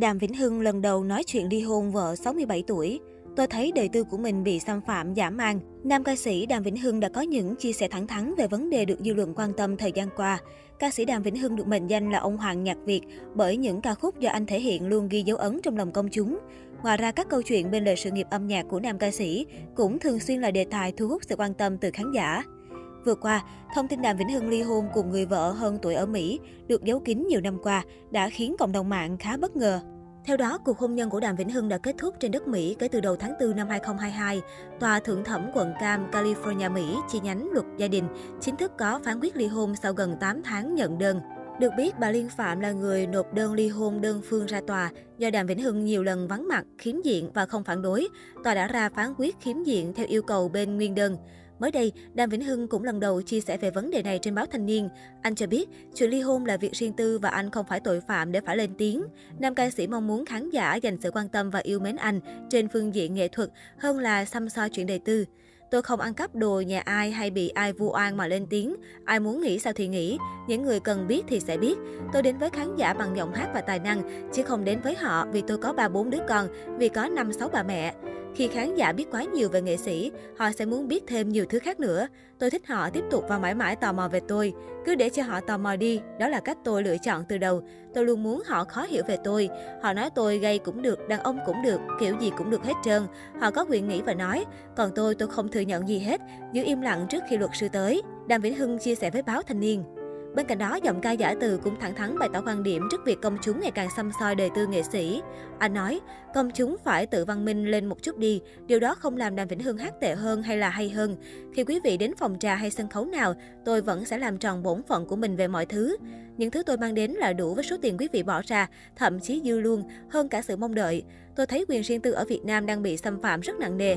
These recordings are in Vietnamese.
Đàm Vĩnh Hưng lần đầu nói chuyện ly hôn vợ 67 tuổi. Tôi thấy đời tư của mình bị xâm phạm, giả mang. Nam ca sĩ Đàm Vĩnh Hưng đã có những chia sẻ thẳng thắn về vấn đề được dư luận quan tâm thời gian qua. Ca sĩ Đàm Vĩnh Hưng được mệnh danh là ông hoàng nhạc Việt bởi những ca khúc do anh thể hiện luôn ghi dấu ấn trong lòng công chúng. Ngoài ra, các câu chuyện bên lề sự nghiệp âm nhạc của nam ca sĩ cũng thường xuyên là đề tài thu hút sự quan tâm từ khán giả. Vừa qua, thông tin Đàm Vĩnh Hưng ly hôn cùng người vợ hơn tuổi ở Mỹ được giấu kín nhiều năm qua đã khiến cộng đồng mạng khá bất ngờ. Theo đó, cuộc hôn nhân của Đàm Vĩnh Hưng đã kết thúc trên đất Mỹ kể từ đầu tháng 4 năm 2022. Tòa thượng thẩm quận Cam, California, Mỹ, chi nhánh luật gia đình, chính thức có phán quyết ly hôn sau gần 8 tháng nhận đơn. Được biết, bà Liên Phạm là người nộp đơn ly hôn đơn phương ra tòa. Do Đàm Vĩnh Hưng nhiều lần vắng mặt, khiếm diện và không phản đối, tòa đã ra phán quyết khiếm diện theo yêu cầu bên nguyên đơn. Mới đây, Đàm Vĩnh Hưng cũng lần đầu chia sẻ về vấn đề này trên báo Thanh niên. Anh cho biết, chuyện ly hôn là việc riêng tư và anh không phải tội phạm để phải lên tiếng. Nam ca sĩ mong muốn khán giả dành sự quan tâm và yêu mến anh trên phương diện nghệ thuật hơn là xăm soi chuyện đời tư. Tôi không ăn cắp đồ nhà ai hay bị ai vu oan mà lên tiếng. Ai muốn nghĩ sao thì nghĩ. Những người cần biết thì sẽ biết. Tôi đến với khán giả bằng giọng hát và tài năng, chứ không đến với họ vì tôi có ba bốn đứa con, vì có năm sáu bà mẹ. Khi khán giả biết quá nhiều về nghệ sĩ, họ sẽ muốn biết thêm nhiều thứ khác nữa. Tôi thích họ tiếp tục và mãi mãi tò mò về tôi. Cứ để cho họ tò mò đi, đó là cách tôi lựa chọn từ đầu. Tôi luôn muốn họ khó hiểu về tôi. Họ nói tôi gay cũng được, đàn ông cũng được, kiểu gì cũng được hết trơn. Họ có quyền nghĩ và nói. Còn tôi, tôi không thừa nhận gì hết, giữ im lặng trước khi luật sư tới. Đàm Vĩnh Hưng chia sẻ với báo Thanh niên. Bên cạnh đó, giọng ca giả từ cũng thẳng thắn bày tỏ quan điểm trước việc công chúng ngày càng xăm soi đời tư nghệ sĩ. Anh nói, công chúng phải tự văn minh lên một chút đi, điều đó không làm Đàm Vĩnh Hưng hát tệ hơn hay là hay hơn. Khi quý vị đến phòng trà hay sân khấu nào, tôi vẫn sẽ làm tròn bổn phận của mình về mọi thứ. Những thứ tôi mang đến là đủ với số tiền quý vị bỏ ra, thậm chí dư luôn, hơn cả sự mong đợi. Tôi thấy quyền riêng tư ở Việt Nam đang bị xâm phạm rất nặng nề.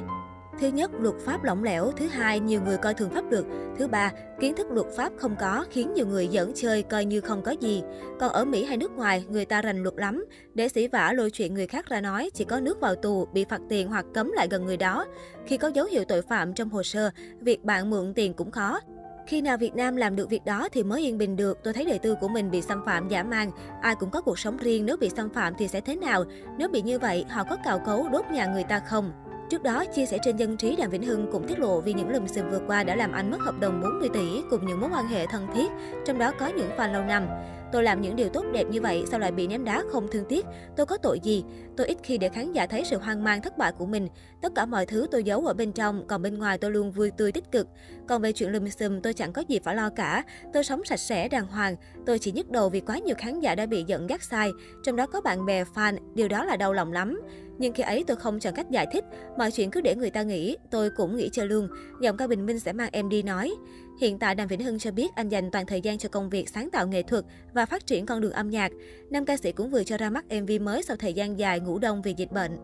Thứ nhất, luật pháp lỏng lẻo. Thứ hai, nhiều người coi thường pháp luật. Thứ ba, kiến thức luật pháp không có khiến nhiều người dẫn chơi coi như không có gì. Còn ở Mỹ hay nước ngoài, người ta rành luật lắm. Để sĩ vả lôi chuyện người khác ra nói, chỉ có nước vào tù, bị phạt tiền hoặc cấm lại gần người đó. Khi có dấu hiệu tội phạm trong hồ sơ, việc bạn mượn tiền cũng khó. Khi nào Việt Nam làm được việc đó thì mới yên bình được. Tôi thấy đời tư của mình bị xâm phạm giả mang. Ai cũng có cuộc sống riêng, nếu bị xâm phạm thì sẽ thế nào? Nếu bị như vậy, họ có cào cấu đốt nhà người ta không? Trước đó, chia sẻ trên dân trí Đàm Vĩnh Hưng cũng tiết lộ vì những lùm xùm vừa qua đã làm anh mất hợp đồng 40 tỷ cùng những mối quan hệ thân thiết, trong đó có những fan lâu năm. Tôi làm những điều tốt đẹp như vậy, sao lại bị ném đá không thương tiếc? Tôi có tội gì? Tôi ít khi để khán giả thấy sự hoang mang thất bại của mình. Tất cả mọi thứ tôi giấu ở bên trong, còn bên ngoài tôi luôn vui tươi tích cực. Còn về chuyện lùm xùm, tôi chẳng có gì phải lo cả. Tôi sống sạch sẽ, đàng hoàng. Tôi chỉ nhức đầu vì quá nhiều khán giả đã bị giận gắt sai. Trong đó có bạn bè, fan, điều đó là đau lòng lắm. Nhưng khi ấy tôi không chọn cách giải thích, mọi chuyện cứ để người ta nghĩ, tôi cũng nghĩ cho luôn. Giọng ca Bình Minh sẽ mang em đi nói. Hiện tại Đàm Vĩnh Hưng cho biết anh dành toàn thời gian cho công việc sáng tạo nghệ thuật và phát triển con đường âm nhạc. Nam ca sĩ cũng vừa cho ra mắt MV mới sau thời gian dài ngủ đông vì dịch bệnh.